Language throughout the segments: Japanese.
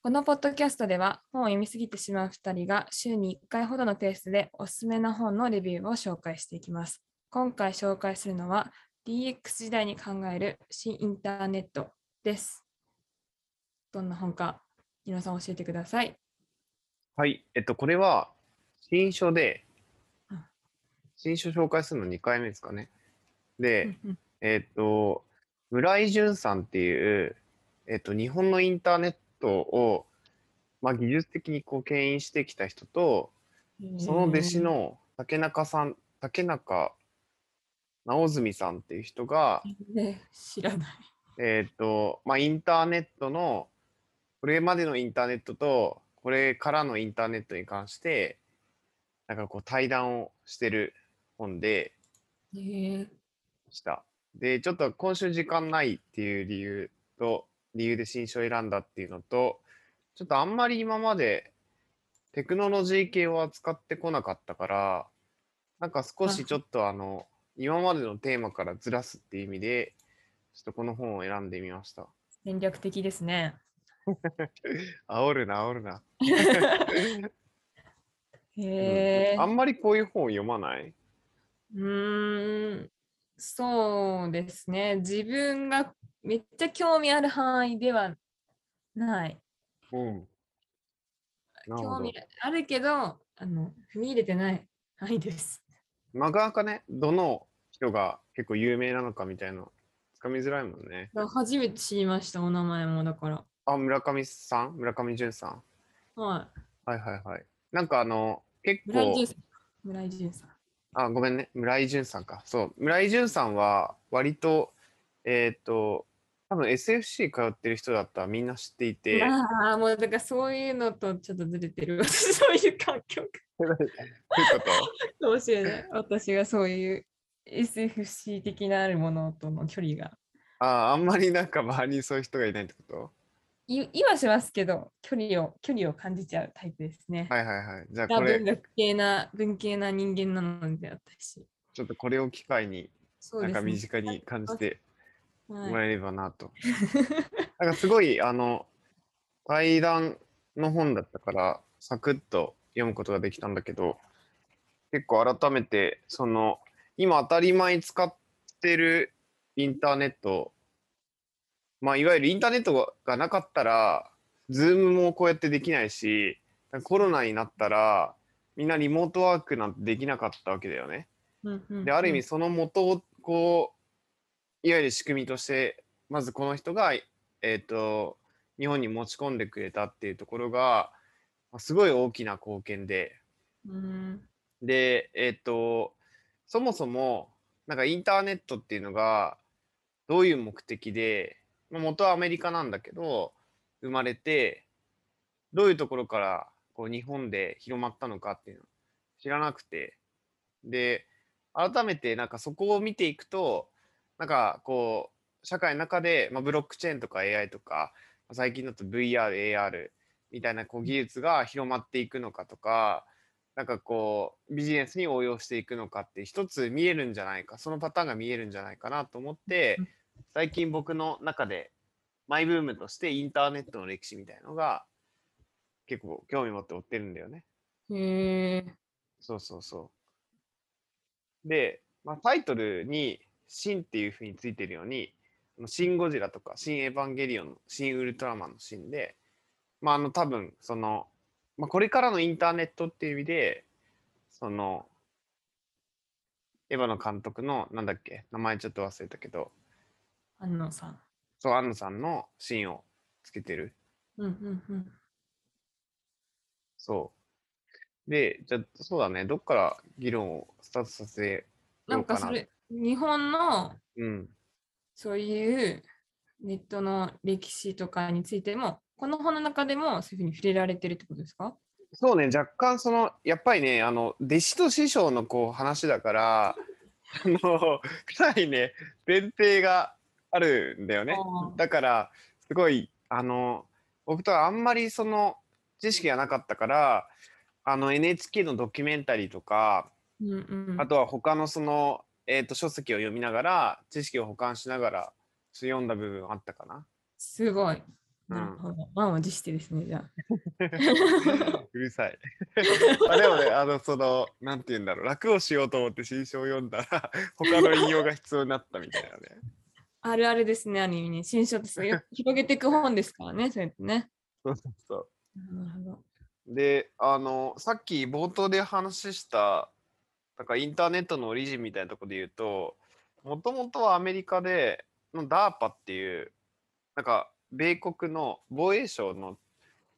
このポッドキャストでは本を読みすぎてしまう2人が週に1回ほどのペースでおすすめの本のレビューを紹介していきます。今回紹介するのは DX 時代に考える新インターネットです。どんな本か、井野さん教えてください。はい、えっと、これは新書でうん、新書紹介するの2回目ですかね。で、えっと、村井淳さんっていう、えっと、日本のインターネットを、まあ、技術的にこう牽引してきた人と、その弟子の竹中さん、竹中直純さんっていう人が、ね、知らない。えっと、まあ、インターネットの、これまでのインターネットと、これからのインターネットに関して、なんかこう対談をしてる本でえー、した。で、ちょっと今週時間ないっていう理由と、理由で新書を選んだっていうのと、ちょっとあんまり今までテクノロジー系を扱ってこなかったから、なんか少しちょっとあの、今までのテーマからずらすっていう意味で、ちょっとこの本を選んでみました。戦略的ですね。煽るな、煽るな。へえ あんまりこういう本読まない？うーん、そうですね。自分がめっちゃ興味ある範囲ではない。うん。興味。あるけど、あの、踏み入れてない範囲です。なかなかね、どの人が結構有名なのかみたいな、つかみづらいもんね。初めて知りました、お名前もだから。あ、村上さん？村上淳さん？ははいはいはい。なんかあの、結い。村井構淳、さん。村井淳さん。あ、ごめんね。村井淳さんか。そう。村井淳さんは割と、えっ、と、多分 SFC 通ってる人だったらみんな知っていて、ああ、もうだからそういうのとちょっとずれてる。私 そういう環境ど ういうこと？かもしれない。私がそういう SFC 的なあるものとの距離が。あ、あんまりなんか周りにそういう人がいないってこと？い今しますけど、距離を、距離を感じちゃうタイプですね。はいはいはい。じゃあがこれ文、学系な、文系な人間なので私。ちょっとこれを機会に、なんか。身近に感じてはいもらえればなと。なんかすごい、あの、対談の本だったから、サクッと読むことができたんだけど、結構改めて、その、今当たり前に使ってるインターネット、まあ、いわゆるインターネットがなかったら、ズームもこうやってできないし、コロナになったら、みんなリモートワークなんてできなかったわけだよね。うんうんである意うん味その元をこういわゆる仕組みとしてまずこの人が、えー、と日本に持ち込んでくれたっていうところがまあすごい大きな貢献で。うん。でえっ、とそもそもなんかインターネットっていうのがどういう目的で、まあ、元はアメリカなんだけど生まれてどういうところからこう日本で広まったのかっていうのを知らなくて。で改めてなんかそこを見ていくとなんかこう社会の中で、まあ、ブロックチェーンとか AI とか最近だと VR、AR みたいなこう技術が広まっていくのかとかなんかこうビジネスに応用していくのかって一つ見えるんじゃないかそのパターンが見えるんじゃないかなと思ってうん最近僕の中でマイブームとしてインターネットの歴史みたいのが結構興味持って追ってるんだよね。へえ。そうそうそう。で、まあ、タイトルに「シン」っていうふうについてるように「あのシン・ゴジラ」とか「シン・エヴァンゲリオン」の「シン・ウルトラマン」の「シン」で、まあ、あの多分その、まあ、これからのインターネットっていう意味でそのエヴァの監督のなんだっけ名前ちょっと忘れたけど安野さん。そう安野さんの「シン」をつけてるうんうんうん。そうでじゃあそうだねどっから議論をスタートさせなんかそれ、日本のうんそういうネットの歴史とかについても、この本の中でもそういうふうに触れられてるってことですか？そうね、若干その、やっぱりね、あの、弟子と師匠のこう話だから、あの、かなりね、前提があるんだよね。だから、すごい、あの、僕とはあんまりその知識がなかったから、あの NHK のドキュメンタリーとか、うんうん。あとは他のその、えー、と書籍を読みながら、知識を補完しながら、読んだ部分あったかな？すごい。なるほど。満を持してですね、じゃあ。うるさい。あでもね、あの、その、なんて言うんだろう、楽をしようと思って新書を読んだら、他の引用が必要になったみたいなね。あるあるですね、ある意味ね。新書ってそういう広げていく本ですからね、そうやってね。そうそうそなるほど。う。で、あの、さっき冒頭で話した、なんかインターネットのオリジンみたいなところで言うと、もともとはアメリカで、の DARPA っていう、なんか、米国の防衛省の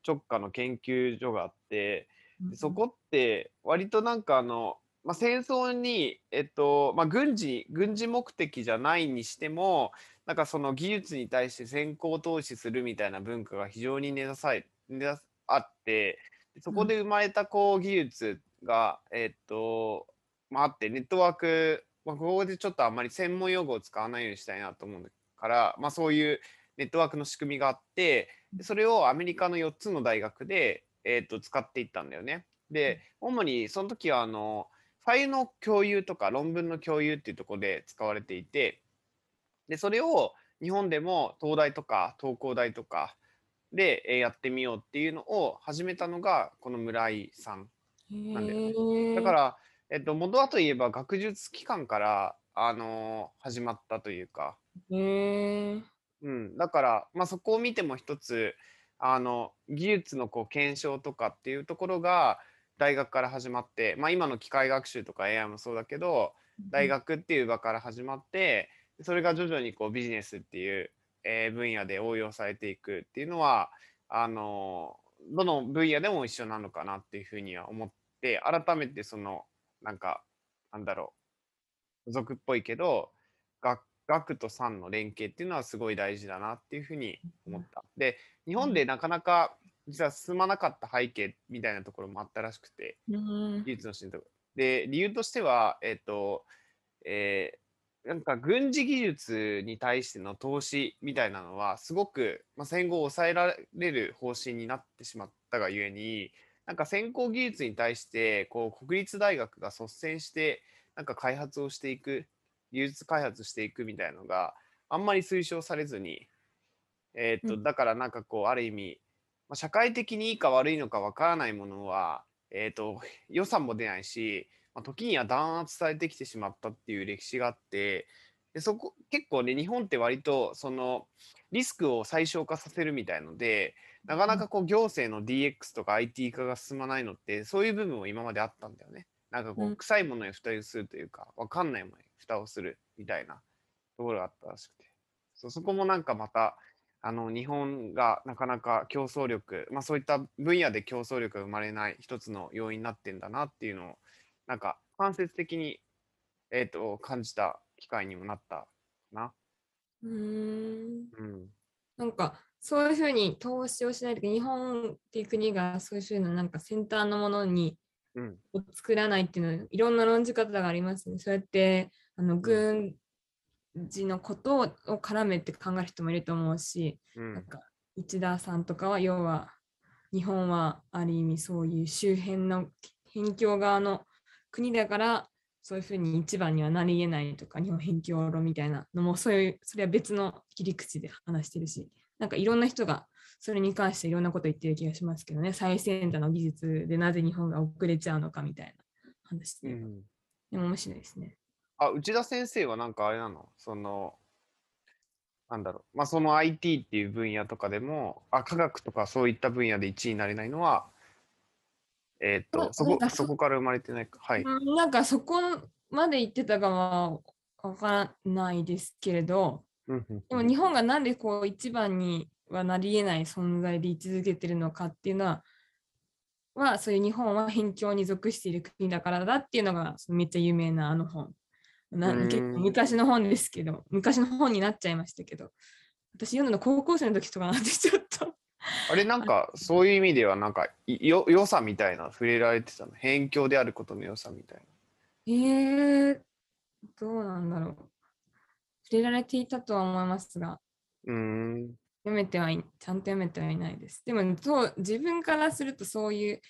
直下の研究所があって、でそこって割となんかあの、まあ、戦争に、えっとまあ、軍事軍事目的じゃないにしてもなんかその技術に対して先行投資するみたいな文化が非常に根ざさい根ざあってでそこで生まれたこう技術が、えっとまあ、あってネットワーク、まあ、ここでちょっとあんまり専門用語を使わないようにしたいなと思うから、まあ、そういうネットワークの仕組みがあってでそれをアメリカの4つの大学で、えー、と使っていったんだよね。で主にその時はあのファイルの共有とか論文の共有っていうところで使われていてでそれを日本でも東大とか東工大とかでえーやってみようっていうのを始めたのがこの村井さんなんだへー。だから、えっと、元はといえば学術機関から、あのー始まったというか、へー。うん、だから、まあ、そこを見ても一つあの技術のこう検証とかっていうところが大学から始まって、まあ、今の機械学習とか AI もそうだけど大学っていう場から始まってそれが徐々にこうビジネスっていう、えー分野で応用されていくっていうのはあのーどの分野でも一緒なのかなっていうふうには思って改めてそのなんかなんだろう。属っぽいけど学学と産の連携っていうのはすごい大事だなっていうふうに思った。で日本でなかなか実は進まなかった背景みたいなところもあったらしくてうん。技術の進歩で理由としてはえっ、とえーなんか軍事技術に対しての投資みたいなのはすごく、まあ、戦後抑えられる方針になってしまったがゆえになんか先行技術に対してこう国立大学が率先してなんか開発をしていく技術開発していくみたいのがあんまり推奨されずに、えーっとうん。だからなんかこうある意味、まあ、社会的にいいか悪いのかわからないものは、えーっと予算も出ないし、まあ、時には弾圧されてきてしまったっていう歴史があってでそこ結構ね日本って割とそのリスクを最小化させるみたいのでなかなかこう行政の DX とか IT 化が進まないのってそういう部分も今まであったんだよね。なんかこううん。臭いものに蓋をするというかわかんないものに蓋をするみたいなところがあったらしくて。そうそこもなんかまたあの日本がなかなか競争力、まあ、そういった分野で競争力が生まれない一つの要因になってんだなっていうのをなんか間接的に、えー、と感じた機会にもなったな。うーん。うん。なんかそういうふうに投資をしないとき日本っていう国がそういうふうななんか先端のものにうん。を作らないっていうのはいろんな論じ方がありますね。そうやってあの軍事のことを絡めて考える人もいると思うし、うん。なんか内田さんとかは要は日本はある意味そういう周辺の辺境側の国だからそういうふうに一番にはなり得ないとか日本辺境論みたいなのもそういうそれは別の切り口で話してるしなんかいろんな人がそれに関していろんなこと言ってる気がしますけどね。最先端の技術でなぜ日本が遅れちゃうのかみたいな話で,、うん。でも面白いですね。あ内田先生はなんかあれなの？そのなんだろう。まあその IT っていう分野とかでもあ科学とかそういった分野で1位になれないのはえーっまとそこそそこから生まれてないか。はい。うんなんかそこまで言ってたかはわからないですけれど、でも日本がなんでこう一番にはなり得ない存在で居続けてるのかっていうのは、はそういう日本は辺境に属している国だからだっていうのがめっちゃ有名なあの本。なうん結構昔の本ですけど、昔の本になっちゃいましたけど、私読んだの高校生の時とかなんでちょっと。あれなんかそういう意味ではなんかいよ良さみたいな触れられてたの辺境であることの良さみたいな。えー、どうなんだろう。触れられていたとは思いますが、うーん読めてはい、ちゃんと読めてはいないです。でも、そう自分からするとそういう、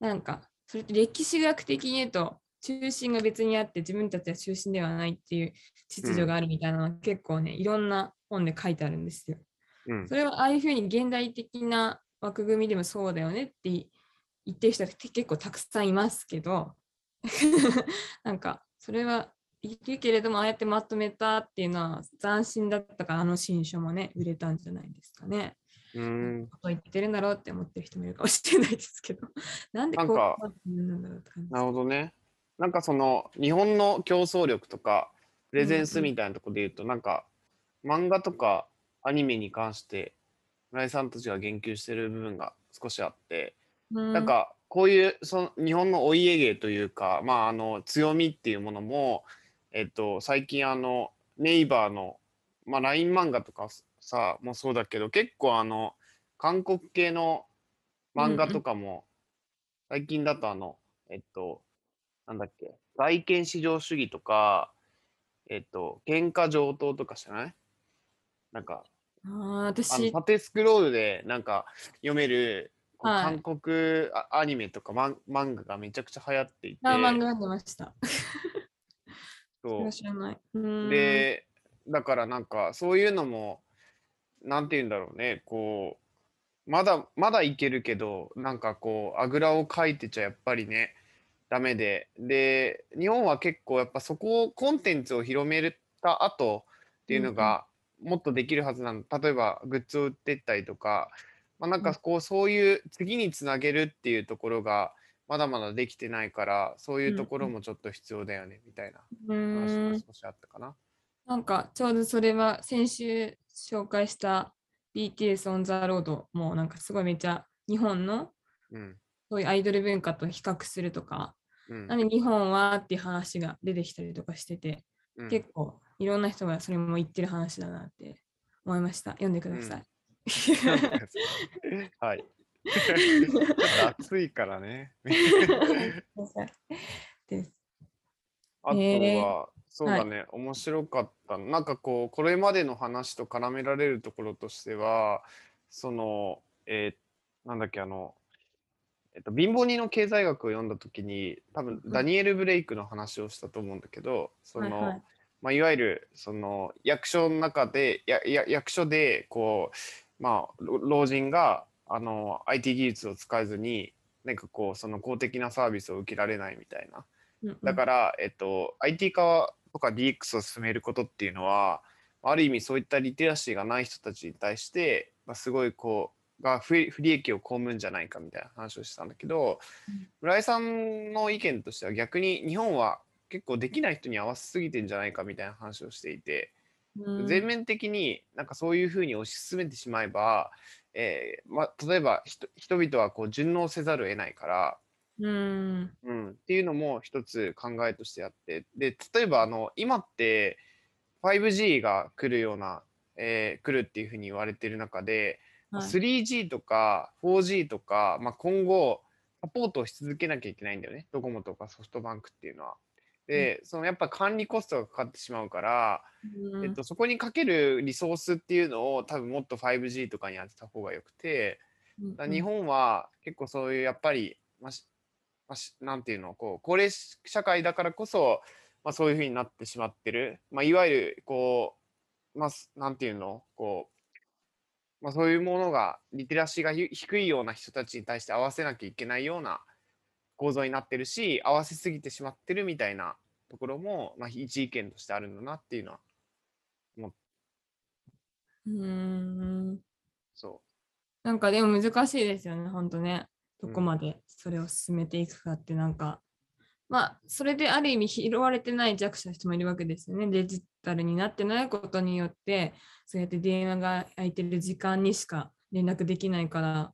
なんか、それって歴史学的に言うと、中心が別にあって自分たちは中心ではないっていう秩序があるみたいなのは結構ね、いろんな本で書いてあるんですよ。うんそれはああいうふうに現代的な枠組みでもそうだよねって言ってる人は結構たくさんいますけど なんかそれはいるけれどもああやってまとめたっていうのは斬新だったからあの新書もね売れたんじゃないですかね。うーん。こと言ってるんだろうって思ってる人もいるかもしれないですけど。なんでこうなんかなんだろうって感じなるほどね。なんかその日本の競争力とかプレゼンスみたいなところで言うと、なんか漫画とかアニメに関して村井さんたちが言及してる部分が少しあって、うん。なんかこういうその日本のお家芸というか、まあ、あの強みっていうものも、えっと、最近あのネイバーの、まあ、LINE 漫画とかさもそうだけど結構あの韓国系の漫画とかも、最近だとあのえっとなんだっけ外見至上主義とかえっと喧嘩上等とかじゃない？なんかあ私縦スクロールでなんか読める、はい。韓国あアニメとかマン漫画がめちゃくちゃ流行っていて。あー漫画読んでました。それそは知らない。うでだからなんかそういうのもなんて言うんだろうね。こうまだまだいけるけどなんかこうあぐらをかいてちゃやっぱりねダメで。で日本は結構やっぱそこをコンテンツを広めた後っていうのがもっとできるはずなの例えばグッズを売ってったりとか、まあ、なんかこうそういう次につなげるっていうところがまだまだできてないからそういうところもちょっと必要だよねみたいなうーん話が少しあったかな。なんかちょうどそれは先週紹介した BTS on the road もなんかすごいめっちゃ日本のうんそういうアイドル文化と比較するとか、うんなんで日本はっていう話が出てきたりとかしてて、うん結構いろんな人がそれも言ってる話だなって思いました。読んでください。はい。暑いからね。あとへは、そうだね、面白かった。なんかこう、これまでの話と絡められるところとしては、その、えーなんだっけ、あの、えっと、貧乏人の経済学を読んだ時に、多分うん。ダニエル・ブレイクの話をしたと思うんだけど、その、はいはい。まあ、いわゆるその役所の中でやや役所でこう、まあ、ろ老人があの IT 技術を使えずになんかこうその公的なサービスを受けられないみたいな。うんうん。だから、えっと、IT 化とか DX を進めることっていうのはある意味そういったリテラシーがない人たちに対して、まあ、すごいこうが不不利益を被るんじゃないかみたいな話をしてたんだけど、うん。村井さんの意見としては逆に日本は結構できない人に合わせすぎてんじゃないかみたいな話をしていて、うん。全面的になんかそういうふうに推し進めてしまえば、えーまあ、例えば人人々はこう順応せざるを得ないから、うん。うん、っていうのも一つ考えとしてあって。で例えばあの今って 5G が来るような、えー来るっていうふうに言われてる中で、はい。3G とか 4G とか、まあ、今後サポートをし続けなきゃいけないんだよね。ドコモとかソフトバンクっていうのは。で、そのやっぱ管理コストがかかってしまうから、うん。えっと、そこにかけるリソースっていうのを多分もっと 5G とかに当てた方がよくて、うん日本は結構そういうやっぱり、まあしまあしなんていうのこう高齢社会だからこそ、まあ、そういうふうになってしまってる、まあ、いわゆるこう、まあ、すなんていうのこう、まあ、そういうものがリテラシーがひ低いような人たちに対して合わせなきゃいけないような構造になってるし合わせすぎてしまってるみたいなところも、まあ、一意見としてあるんだなっていうのはうん。そなんかでも難しいですよね、本当ね。どこうん。までそれを進めていくかってなんか、まあ、それである意味拾われてない弱者の人もいるわけですよね。デジタルになってないことによって、そうやって電話が空いてる時間にしか連絡できないから、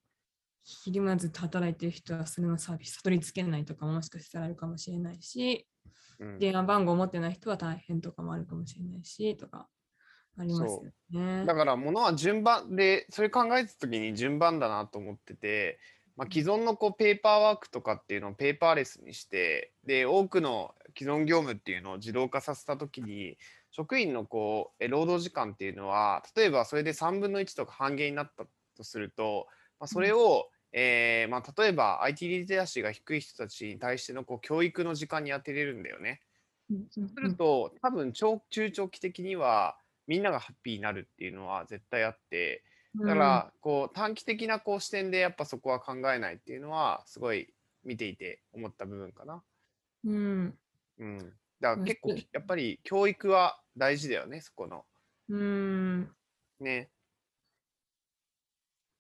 昼間ずっと働いてる人はそれのサービス取り付けないとかももしかしたらあるかもしれないし、う、うん、電話番号を持ってない人は大変とかもあるかもしれないし、とかありますよね。だから物は順番でそれ考えた時に順番だなと思ってて、まあ、既存のこうペーパーワークとかっていうのをペーパーレスにしてで多くの既存業務っていうのを自動化させた時に職員のこうえ労働時間っていうのは例えばそれで3分の1とか半減になったとすると、まあ、それを、えーまあ、例えば IT リテラシーが低い人たちに対してのこう教育の時間に当てれるんだよね。うんうんすると多分長中長期的にはみんながハッピーになるっていうのは絶対あってだからこう短期的なこう視点でやっぱそこは考えないっていうのはすごい見ていて思った部分かな。うん。うん。だから結構うんやっぱり教育は大事だよね、そこの。うん。ね。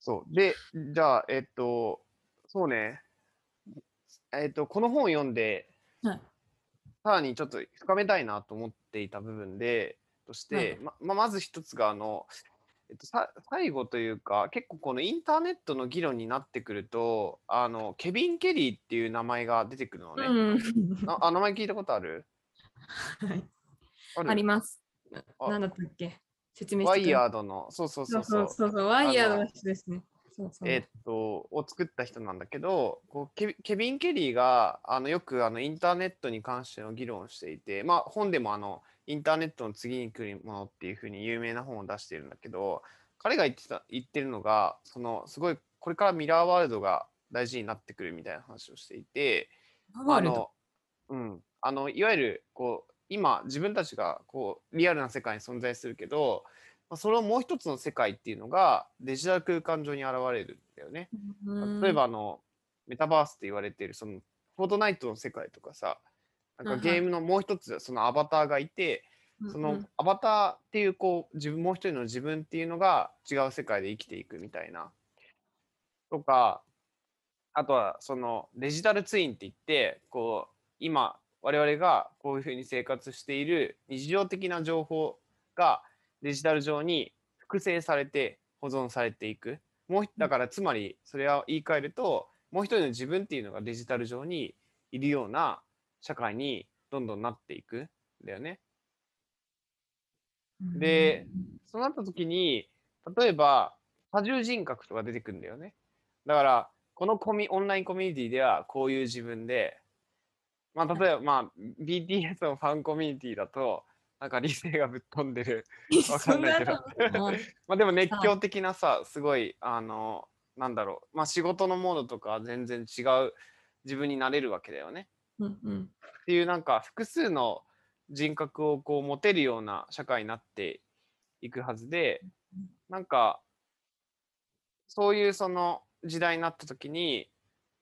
そう。で、じゃあ、えっと、そうね。えっと、この本を読んで、はい。さらにちょっと深めたいなと思っていた部分で、としはいて、まままず一つが、あの、えっと、さ最後というか、結構このインターネットの議論になってくると、あの、ケビン・ケリーっていう名前が出てくるのね。うん。ああ、名前聞いたことある？はいあります。あなんだったっけ？説明してワイヤードの、そうそうそそううそう。そうそうそう、ワイヤードあのの人ですね。そうそう。えっと、を作った人なんだけど、こうケビケビン・ケリーがあのよくあのインターネットに関しての議論をしていて、まあ、本でもあのインターネットの次に来るものっていうふうに有名な本を出しているんだけど、彼が言ってた言ってるのが、そのすごいこれからミラーワールドが大事になってくるみたいな話をしていて。あの、うん、あのいわゆるこう今自分たちがこうリアルな世界に存在するけど、まあそのもう一つの世界っていうのがデジタル空間上に現れるんだよね。うん。例えばあのメタバースって言われているそのフォートナイトの世界とかさなんかはいゲームのもう一つそのアバターがいてそのアバターっていうこう自分もう一人の自分っていうのが違う世界で生きていくみたいな。とかあとはそのデジタルツインって言ってこう今我々がこういうふうに生活している日常的な情報がデジタル上に複製されて保存されていくもうひだからつまりそれを言い換えるともう一人の自分っていうのがデジタル上にいるような社会にどんどんなっていくんだよね。うんで、そうなった時に例えば多重人格とか出てくるんだよね。だからこのコミオンラインコミュニティではこういう自分で、まあ、例えば、まあ、BTS のファンコミュニティだとなんか理性がぶっ飛んでる。わかんないけど。まあでも熱狂的なさすごいあのなんだろう。まあ仕事のモードとか全然違う自分になれるわけだよね。うんうん。っていうなんか複数の人格をこう持てるような社会になっていくはずでなんかそういうその時代になった時に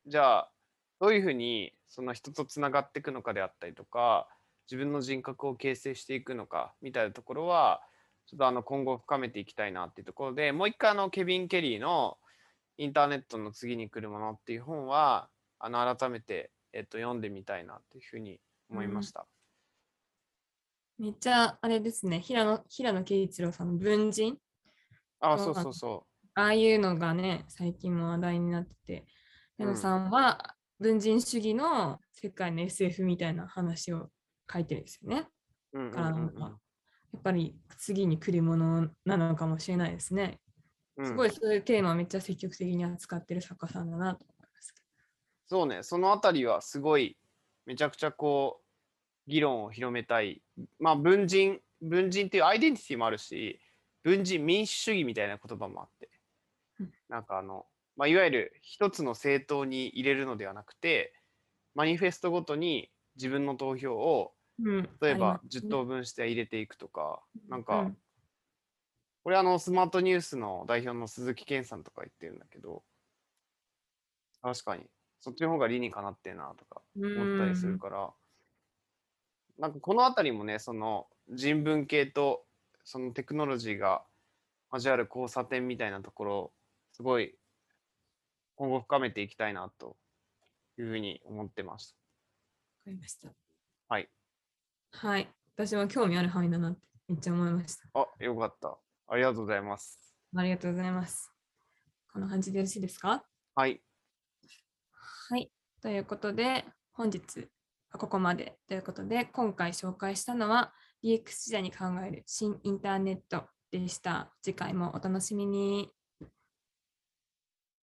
じゃあどういうふうにその人とつながっていくのかであったりとか自分の人格を形成していくのかみたいなところはちょっとあの今後深めていきたいなっていうところでもう一回あのケビン・ケリーの「インターネットの次に来るもの」っていう本はあの改めて、えっと、読んでみたいなっていうふうに思いました。めっちゃあれですね、平野平野啓一郎さんの文人、あそそううそう。そああいうのがね、最近も話題になってて、平野さんは文人主義の世界の SF みたいな話を書いてるんですよね。う。うんうんからうんなんかやっぱり次に来るものなのかもしれないですね。うんすごいそういうテーマをめっちゃ積極的に扱ってる作家さんだなと思いますけそうね、そのあたりはすごいめちゃくちゃこう議論を広めたい。まあ文人、文人っていうアイデンティティもあるし、文人民主主義みたいな言葉もあってうん、なんかあの、まあ、いわゆる一つの政党に入れるのではなくて、マニフェストごとに自分の投票を例えばありますね。10等分して入れていくとか、なんうか、これあのスマートニュースの代表の鈴木健さんとか言ってるんだけど、確かに、そっちの方が理にかなってんなとか思ったりするから、なんかこのあたりもね、その人文系とそのテクノロジーが交わる交差点みたいなところ、すごい今後深めていきたいなというふうに思ってます。わかりました。はい。はい。私も興味ある範囲だなってめっちゃ思いました。あ、よかった。ありがとうございます。ありがとうございます。こんな感じでよろしいですか？はい。はい。ということで、本日はここまでということで、今回紹介したのは DX 時代に考える新インターネットでした。次回もお楽しみに。